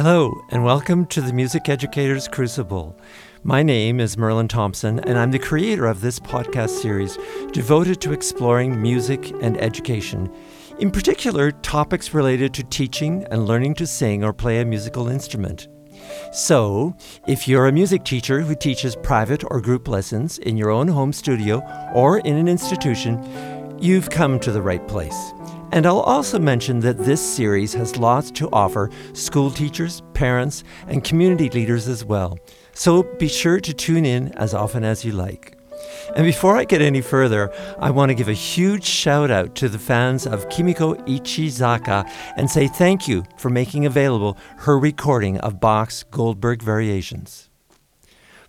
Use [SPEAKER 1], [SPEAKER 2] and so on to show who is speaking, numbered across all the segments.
[SPEAKER 1] Hello, and welcome to the Music Educators Crucible. My name is Merlin Thompson, and I'm the creator of this podcast series devoted to exploring music and education, in particular, topics related to teaching and learning to sing or play a musical instrument. So, if you're a music teacher who teaches private or group lessons in your own home studio or in an institution, you've come to the right place. And I'll also mention that this series has lots to offer school teachers, parents, and community leaders as well. So be sure to tune in as often as you like. And before I get any further, I want to give a huge shout out to the fans of Kimiko Ishizaka and say thank you for making available her recording of Bach's Goldberg Variations.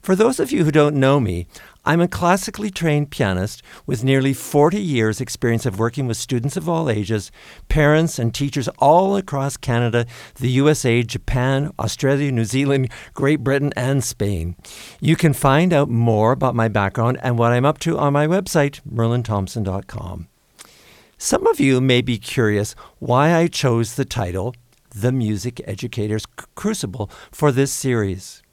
[SPEAKER 1] For those of you who don't know me, I'm a classically trained pianist with nearly 40 years' experience of working with students of all ages, parents, and teachers all across Canada, the USA, Japan, Australia, New Zealand, Great Britain, and Spain. You can find out more about my background and what I'm up to on my website, merlinthompson.com. Some of you may be curious why I chose the title, The Music Educator's Crucible, for this series.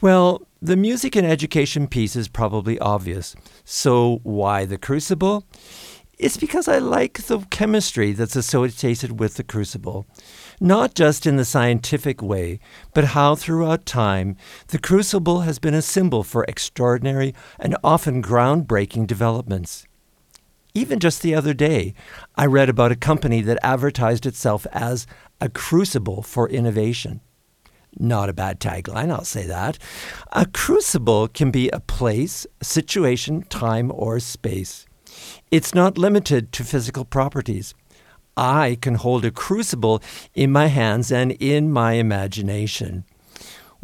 [SPEAKER 1] Well, the music and education piece is probably obvious. So, why the crucible? It's because I like the chemistry that's associated with the crucible. Not just in the scientific way, but how throughout time the crucible has been a symbol for extraordinary and often groundbreaking developments. Even just the other day, I read about a company that advertised itself as a crucible for innovation. Not a bad tagline, I'll say that. A crucible can be a place, situation, time, or space. It's not limited to physical properties. I can hold a crucible in my hands and in my imagination.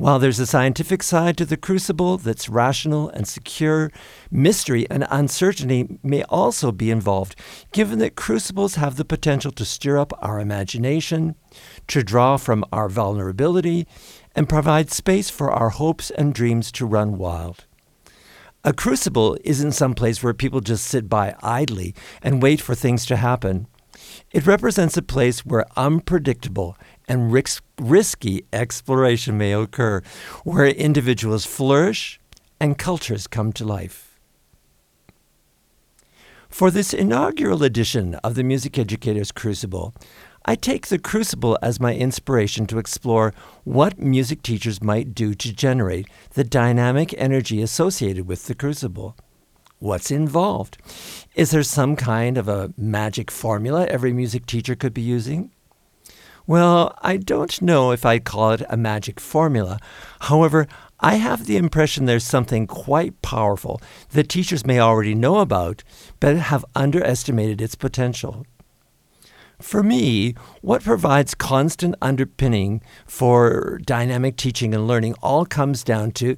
[SPEAKER 1] While there's a scientific side to the crucible that's rational and secure, mystery and uncertainty may also be involved, given that crucibles have the potential to stir up our imagination, to draw from our vulnerability, and provide space for our hopes and dreams to run wild. A crucible isn't some place where people just sit by idly and wait for things to happen. It represents a place where unpredictable and risk, risky exploration may occur, where individuals flourish and cultures come to life. For this inaugural edition of the Music Educators Crucible, I take the Crucible as my inspiration to explore what music teachers might do to generate the dynamic energy associated with the Crucible. What's involved? Is there some kind of a magic formula every music teacher could be using? Well, I don't know if I'd call it a magic formula. However, I have the impression there's something quite powerful that teachers may already know about, but have underestimated its potential. For me, what provides constant underpinning for dynamic teaching and learning all comes down to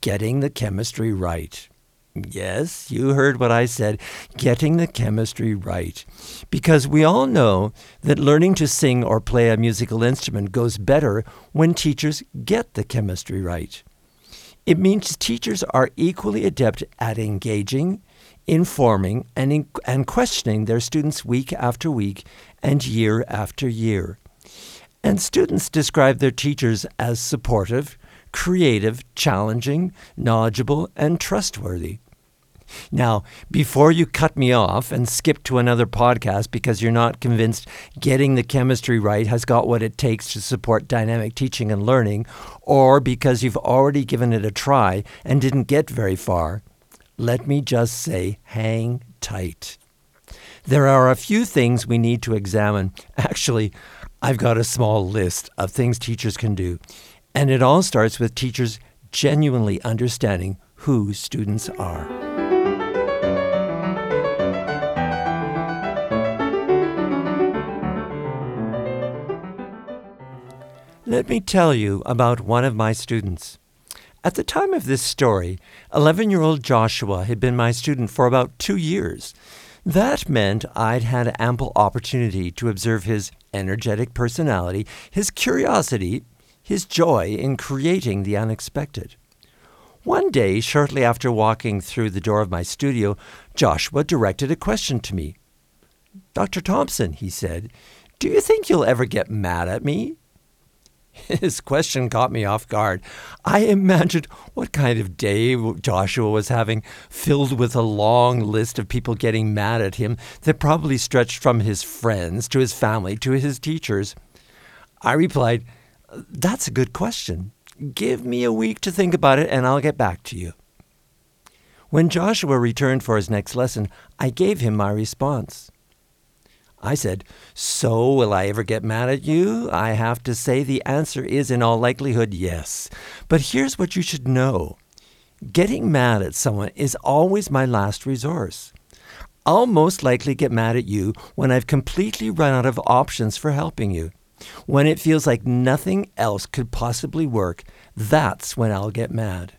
[SPEAKER 1] getting the chemistry right. Yes, you heard what I said getting the chemistry right. Because we all know that learning to sing or play a musical instrument goes better when teachers get the chemistry right. It means teachers are equally adept at engaging, informing, and, in, and questioning their students week after week and year after year. And students describe their teachers as supportive, creative, challenging, knowledgeable, and trustworthy. Now, before you cut me off and skip to another podcast because you're not convinced getting the chemistry right has got what it takes to support dynamic teaching and learning, or because you've already given it a try and didn't get very far, let me just say hang tight. There are a few things we need to examine. Actually, I've got a small list of things teachers can do. And it all starts with teachers genuinely understanding who students are. Let me tell you about one of my students. At the time of this story, 11 year old Joshua had been my student for about two years. That meant I'd had ample opportunity to observe his energetic personality, his curiosity, his joy in creating the unexpected. One day, shortly after walking through the door of my studio, Joshua directed a question to me. Dr. Thompson, he said, do you think you'll ever get mad at me? His question caught me off guard. I imagined what kind of day Joshua was having, filled with a long list of people getting mad at him that probably stretched from his friends to his family to his teachers. I replied, That's a good question. Give me a week to think about it and I'll get back to you. When Joshua returned for his next lesson, I gave him my response. I said, So will I ever get mad at you? I have to say the answer is in all likelihood yes. But here's what you should know getting mad at someone is always my last resource. I'll most likely get mad at you when I've completely run out of options for helping you. When it feels like nothing else could possibly work, that's when I'll get mad.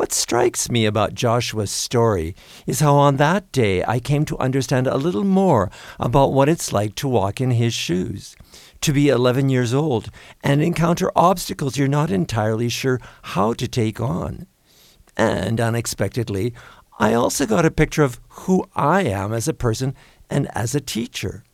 [SPEAKER 1] What strikes me about Joshua's story is how on that day I came to understand a little more about what it's like to walk in his shoes, to be 11 years old and encounter obstacles you're not entirely sure how to take on. And unexpectedly, I also got a picture of who I am as a person and as a teacher.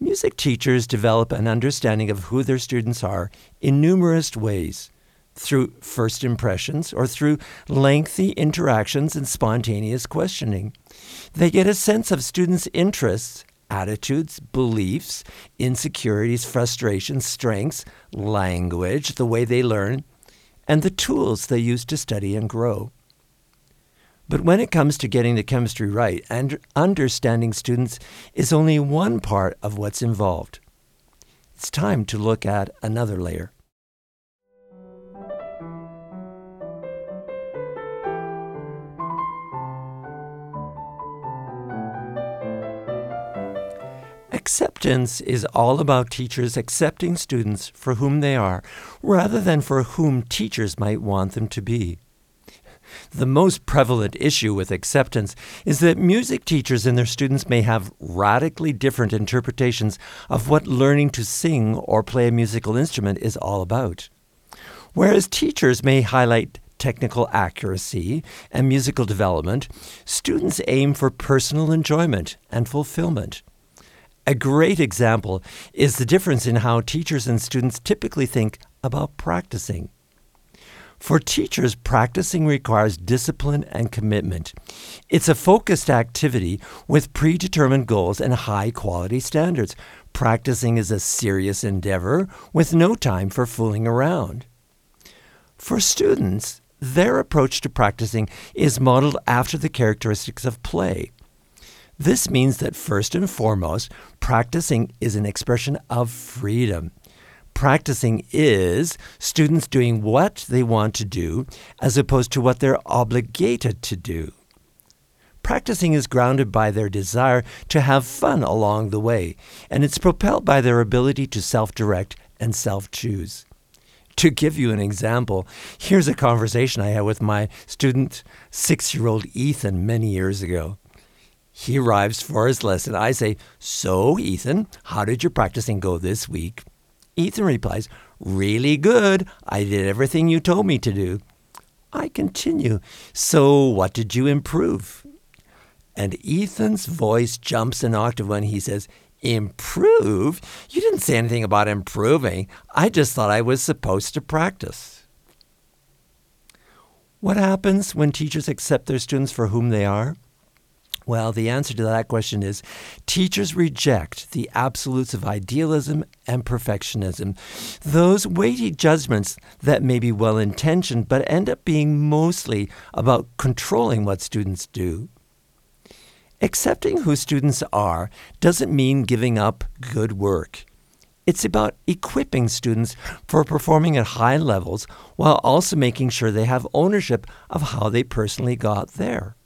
[SPEAKER 1] Music teachers develop an understanding of who their students are in numerous ways through first impressions or through lengthy interactions and spontaneous questioning. They get a sense of students' interests, attitudes, beliefs, insecurities, frustrations, strengths, language, the way they learn, and the tools they use to study and grow. But when it comes to getting the chemistry right, and understanding students is only one part of what's involved. It's time to look at another layer. Acceptance is all about teachers accepting students for whom they are, rather than for whom teachers might want them to be. The most prevalent issue with acceptance is that music teachers and their students may have radically different interpretations of what learning to sing or play a musical instrument is all about. Whereas teachers may highlight technical accuracy and musical development, students aim for personal enjoyment and fulfillment. A great example is the difference in how teachers and students typically think about practicing. For teachers, practicing requires discipline and commitment. It's a focused activity with predetermined goals and high quality standards. Practicing is a serious endeavor with no time for fooling around. For students, their approach to practicing is modeled after the characteristics of play. This means that first and foremost, practicing is an expression of freedom. Practicing is students doing what they want to do as opposed to what they're obligated to do. Practicing is grounded by their desire to have fun along the way, and it's propelled by their ability to self direct and self choose. To give you an example, here's a conversation I had with my student, six year old Ethan, many years ago. He arrives for his lesson. I say, So, Ethan, how did your practicing go this week? Ethan replies, Really good. I did everything you told me to do. I continue, So, what did you improve? And Ethan's voice jumps an octave when he says, Improve? You didn't say anything about improving. I just thought I was supposed to practice. What happens when teachers accept their students for whom they are? Well, the answer to that question is teachers reject the absolutes of idealism and perfectionism, those weighty judgments that may be well intentioned but end up being mostly about controlling what students do. Accepting who students are doesn't mean giving up good work. It's about equipping students for performing at high levels while also making sure they have ownership of how they personally got there.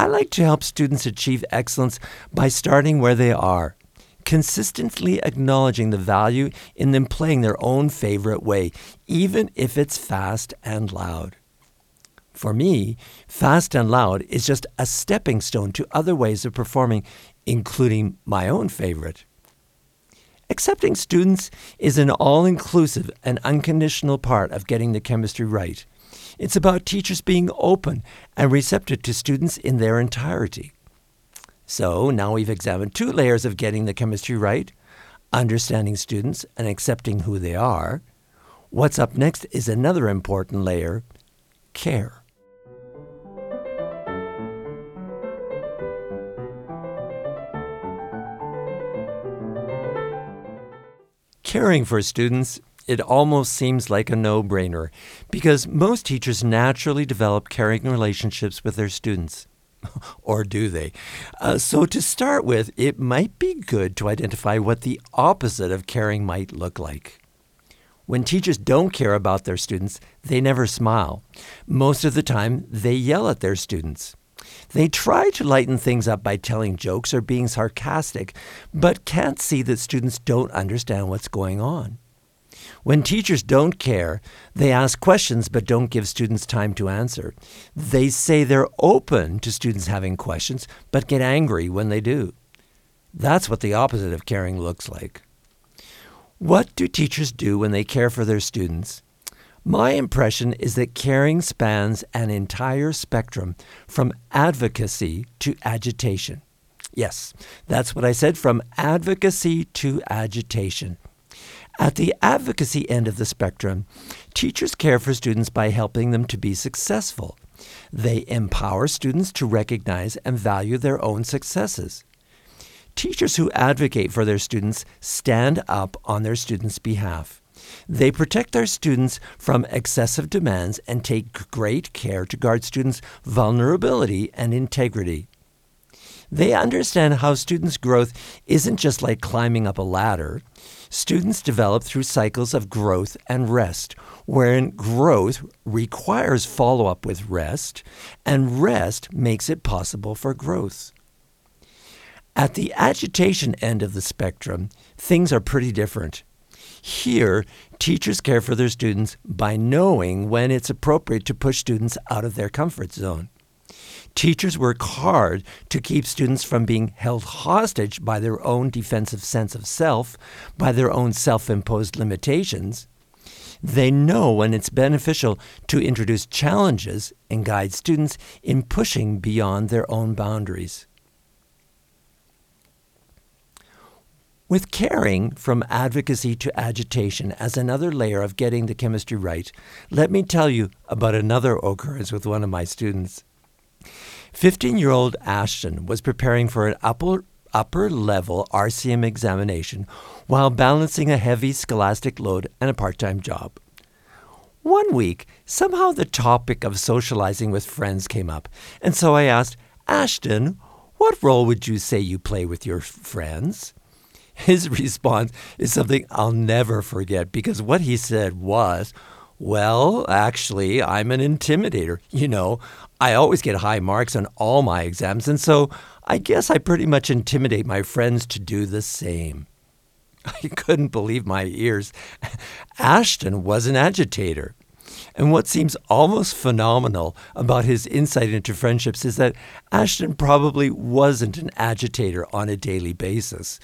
[SPEAKER 1] I like to help students achieve excellence by starting where they are, consistently acknowledging the value in them playing their own favorite way, even if it's fast and loud. For me, fast and loud is just a stepping stone to other ways of performing, including my own favorite. Accepting students is an all inclusive and unconditional part of getting the chemistry right. It's about teachers being open and receptive to students in their entirety. So now we've examined two layers of getting the chemistry right understanding students and accepting who they are. What's up next is another important layer care. Caring for students, it almost seems like a no brainer because most teachers naturally develop caring relationships with their students. or do they? Uh, so, to start with, it might be good to identify what the opposite of caring might look like. When teachers don't care about their students, they never smile. Most of the time, they yell at their students. They try to lighten things up by telling jokes or being sarcastic, but can't see that students don't understand what's going on. When teachers don't care, they ask questions but don't give students time to answer. They say they're open to students having questions but get angry when they do. That's what the opposite of caring looks like. What do teachers do when they care for their students? My impression is that caring spans an entire spectrum from advocacy to agitation. Yes, that's what I said from advocacy to agitation. At the advocacy end of the spectrum, teachers care for students by helping them to be successful. They empower students to recognize and value their own successes. Teachers who advocate for their students stand up on their students' behalf. They protect their students from excessive demands and take great care to guard students' vulnerability and integrity. They understand how students' growth isn't just like climbing up a ladder. Students develop through cycles of growth and rest, wherein growth requires follow up with rest, and rest makes it possible for growth. At the agitation end of the spectrum, things are pretty different. Here, teachers care for their students by knowing when it's appropriate to push students out of their comfort zone. Teachers work hard to keep students from being held hostage by their own defensive sense of self, by their own self imposed limitations. They know when it's beneficial to introduce challenges and guide students in pushing beyond their own boundaries. With caring from advocacy to agitation as another layer of getting the chemistry right, let me tell you about another occurrence with one of my students. 15 year old Ashton was preparing for an upper, upper level RCM examination while balancing a heavy scholastic load and a part time job. One week, somehow the topic of socializing with friends came up, and so I asked, Ashton, what role would you say you play with your friends? His response is something I'll never forget because what he said was, Well, actually, I'm an intimidator. You know, I always get high marks on all my exams, and so I guess I pretty much intimidate my friends to do the same. I couldn't believe my ears. Ashton was an agitator. And what seems almost phenomenal about his insight into friendships is that Ashton probably wasn't an agitator on a daily basis.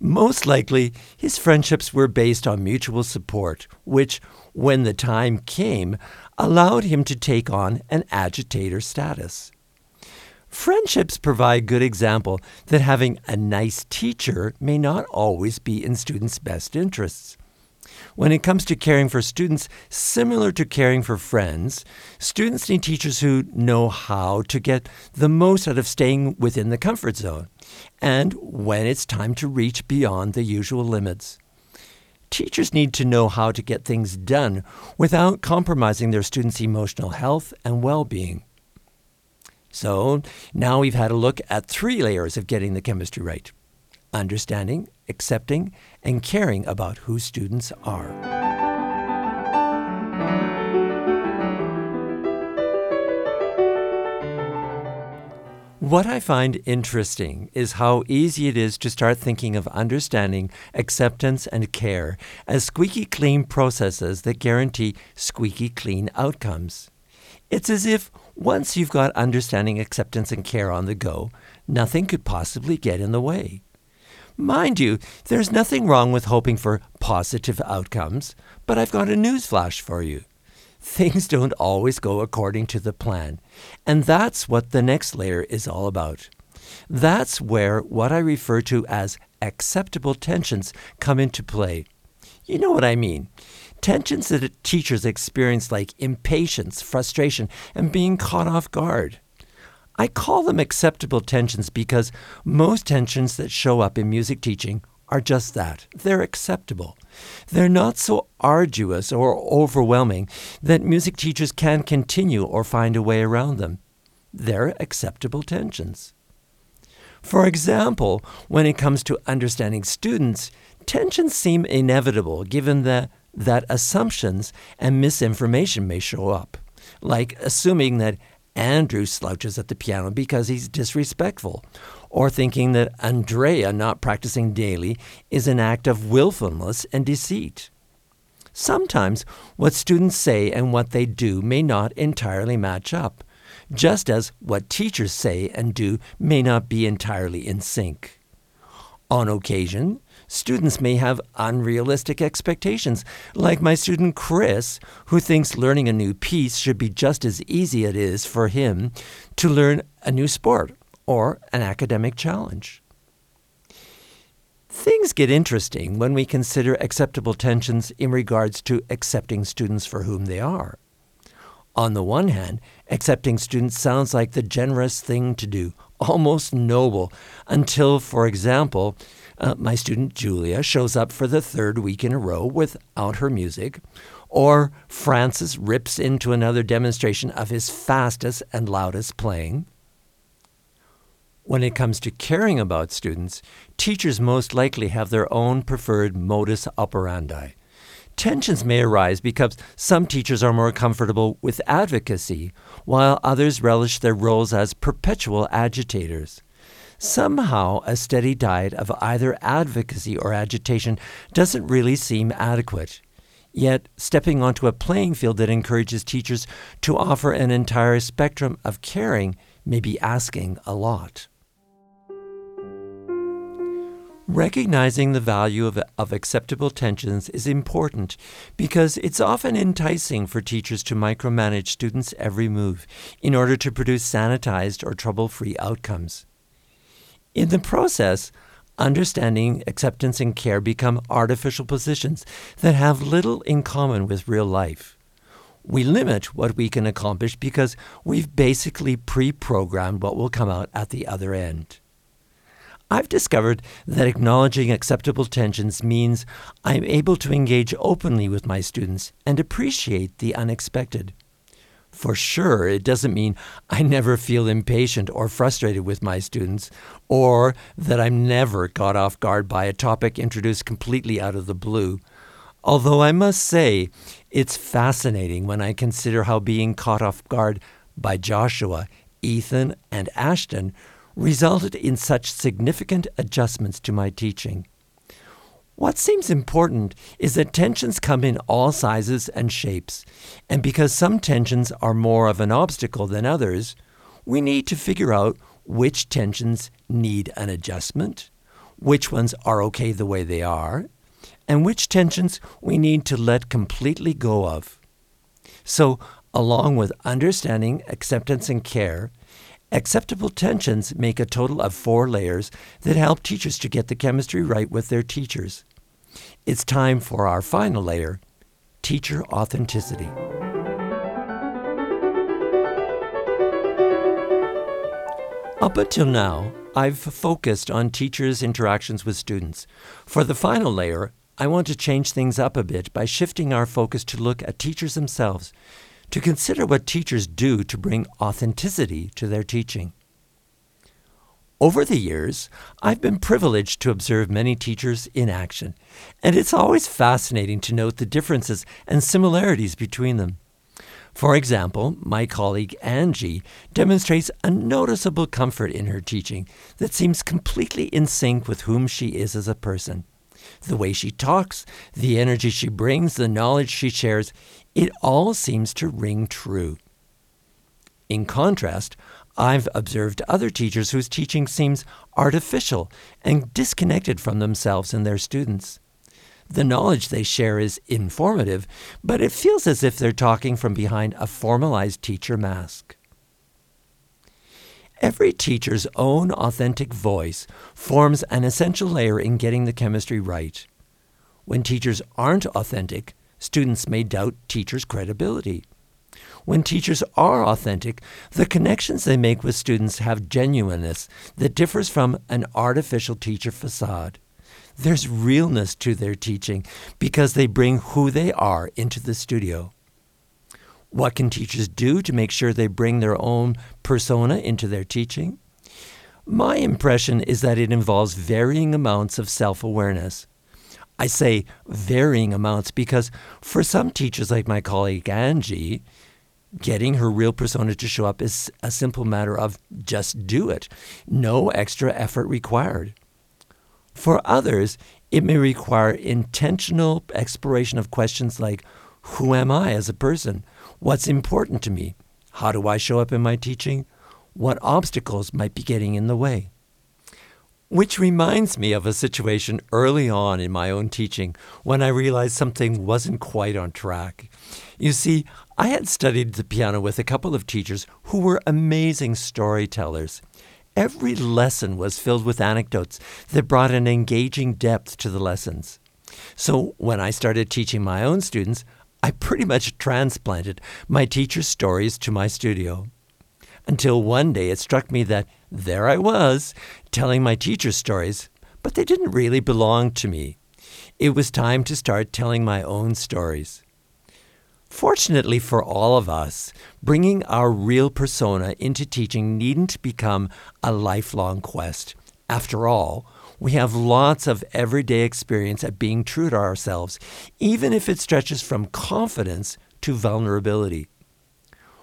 [SPEAKER 1] Most likely, his friendships were based on mutual support, which, when the time came, allowed him to take on an agitator status. Friendships provide good example that having a nice teacher may not always be in students' best interests. When it comes to caring for students, similar to caring for friends, students need teachers who know how to get the most out of staying within the comfort zone and when it's time to reach beyond the usual limits. Teachers need to know how to get things done without compromising their students' emotional health and well being. So now we've had a look at three layers of getting the chemistry right understanding, accepting, and caring about who students are. What I find interesting is how easy it is to start thinking of understanding, acceptance, and care as squeaky clean processes that guarantee squeaky clean outcomes. It's as if once you've got understanding, acceptance, and care on the go, nothing could possibly get in the way. Mind you, there's nothing wrong with hoping for positive outcomes, but I've got a newsflash for you. Things don't always go according to the plan, and that's what the next layer is all about. That's where what I refer to as acceptable tensions come into play. You know what I mean. Tensions that teachers experience, like impatience, frustration, and being caught off guard. I call them acceptable tensions because most tensions that show up in music teaching are just that they're acceptable. They're not so arduous or overwhelming that music teachers can continue or find a way around them. They're acceptable tensions. For example, when it comes to understanding students, tensions seem inevitable given the, that assumptions and misinformation may show up, like assuming that Andrew slouches at the piano because he's disrespectful, or thinking that Andrea not practicing daily is an act of willfulness and deceit. Sometimes what students say and what they do may not entirely match up, just as what teachers say and do may not be entirely in sync. On occasion, students may have unrealistic expectations, like my student Chris, who thinks learning a new piece should be just as easy as it is for him to learn a new sport or an academic challenge. Things get interesting when we consider acceptable tensions in regards to accepting students for whom they are. On the one hand, accepting students sounds like the generous thing to do, almost noble, until, for example, uh, my student Julia shows up for the third week in a row without her music, or Francis rips into another demonstration of his fastest and loudest playing. When it comes to caring about students, teachers most likely have their own preferred modus operandi. Tensions may arise because some teachers are more comfortable with advocacy, while others relish their roles as perpetual agitators. Somehow, a steady diet of either advocacy or agitation doesn't really seem adequate. Yet, stepping onto a playing field that encourages teachers to offer an entire spectrum of caring may be asking a lot. Recognizing the value of, of, acceptable tensions is important because it's often enticing for teachers to micromanage students' every move in order to produce sanitized or trouble free outcomes. In the process, understanding, acceptance, and care become artificial positions that have little in common with real life. We limit what we can accomplish because we've basically pre programmed what will come out at the other end. I've discovered that acknowledging acceptable tensions means I'm able to engage openly with my students and appreciate the unexpected. For sure, it doesn't mean I never feel impatient or frustrated with my students, or that I'm never caught off guard by a topic introduced completely out of the blue. Although I must say, it's fascinating when I consider how being caught off guard by Joshua, Ethan, and Ashton resulted in such significant adjustments to my teaching. What seems important is that tensions come in all sizes and shapes, and because some tensions are more of an obstacle than others, we need to figure out which tensions need an adjustment, which ones are okay the way they are, and which tensions we need to let completely go of. So, along with understanding, acceptance, and care, Acceptable tensions make a total of four layers that help teachers to get the chemistry right with their teachers. It's time for our final layer teacher authenticity. Up until now, I've focused on teachers' interactions with students. For the final layer, I want to change things up a bit by shifting our focus to look at teachers themselves to consider what teachers do to bring authenticity to their teaching. Over the years, I've been privileged to observe many teachers in action, and it's always fascinating to note the differences and similarities between them. For example, my colleague Angie demonstrates a noticeable comfort in her teaching that seems completely in sync with whom she is as a person. The way she talks, the energy she brings, the knowledge she shares, it all seems to ring true. In contrast, I've observed other teachers whose teaching seems artificial and disconnected from themselves and their students. The knowledge they share is informative, but it feels as if they're talking from behind a formalized teacher mask. Every teacher's own authentic voice forms an essential layer in getting the chemistry right. When teachers aren't authentic, students may doubt teachers' credibility. When teachers are authentic, the connections they make with students have genuineness that differs from an artificial teacher facade. There's realness to their teaching because they bring who they are into the studio. What can teachers do to make sure they bring their own persona into their teaching? My impression is that it involves varying amounts of self awareness. I say varying amounts because for some teachers, like my colleague Angie, getting her real persona to show up is a simple matter of just do it, no extra effort required. For others, it may require intentional exploration of questions like Who am I as a person? What's important to me? How do I show up in my teaching? What obstacles might be getting in the way? Which reminds me of a situation early on in my own teaching when I realized something wasn't quite on track. You see, I had studied the piano with a couple of teachers who were amazing storytellers. Every lesson was filled with anecdotes that brought an engaging depth to the lessons. So when I started teaching my own students, I pretty much transplanted my teacher's stories to my studio. Until one day it struck me that there I was, telling my teacher's stories, but they didn't really belong to me. It was time to start telling my own stories. Fortunately for all of us, bringing our real persona into teaching needn't become a lifelong quest. After all, we have lots of everyday experience at being true to ourselves, even if it stretches from confidence to vulnerability.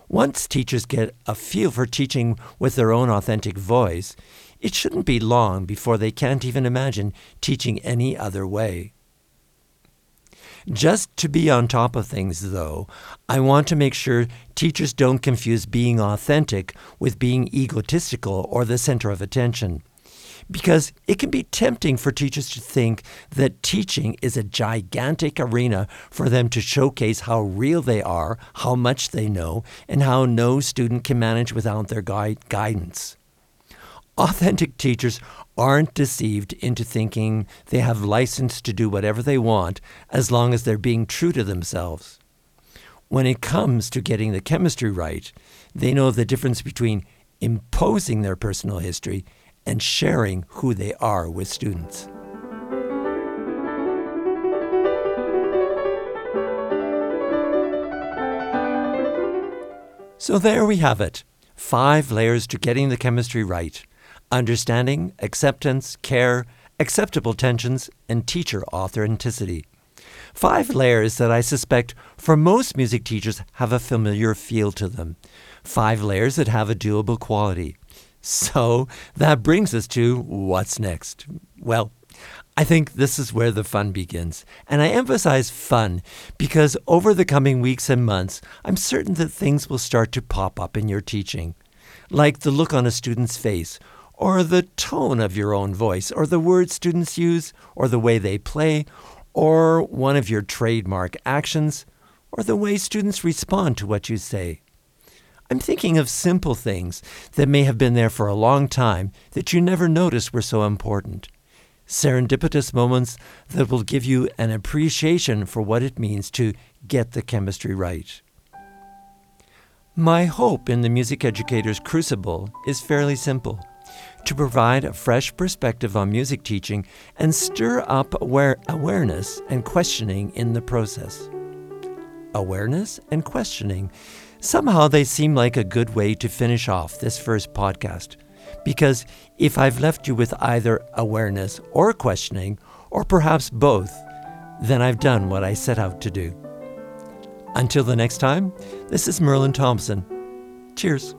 [SPEAKER 1] Once teachers get a feel for teaching with their own authentic voice, it shouldn't be long before they can't even imagine teaching any other way. Just to be on top of things, though, I want to make sure teachers don't confuse being authentic with being egotistical or the center of attention because it can be tempting for teachers to think that teaching is a gigantic arena for them to showcase how real they are, how much they know, and how no student can manage without their guide- guidance. Authentic teachers aren't deceived into thinking they have license to do whatever they want as long as they're being true to themselves. When it comes to getting the chemistry right, they know the difference between imposing their personal history and sharing who they are with students. So there we have it five layers to getting the chemistry right understanding, acceptance, care, acceptable tensions, and teacher authenticity. Five layers that I suspect for most music teachers have a familiar feel to them. Five layers that have a doable quality. So that brings us to what's next? Well, I think this is where the fun begins. And I emphasize fun because over the coming weeks and months, I'm certain that things will start to pop up in your teaching, like the look on a student's face, or the tone of your own voice, or the words students use, or the way they play, or one of your trademark actions, or the way students respond to what you say. I'm thinking of simple things that may have been there for a long time that you never noticed were so important. Serendipitous moments that will give you an appreciation for what it means to get the chemistry right. My hope in the Music Educator's Crucible is fairly simple to provide a fresh perspective on music teaching and stir up aware- awareness and questioning in the process. Awareness and questioning Somehow they seem like a good way to finish off this first podcast. Because if I've left you with either awareness or questioning, or perhaps both, then I've done what I set out to do. Until the next time, this is Merlin Thompson. Cheers.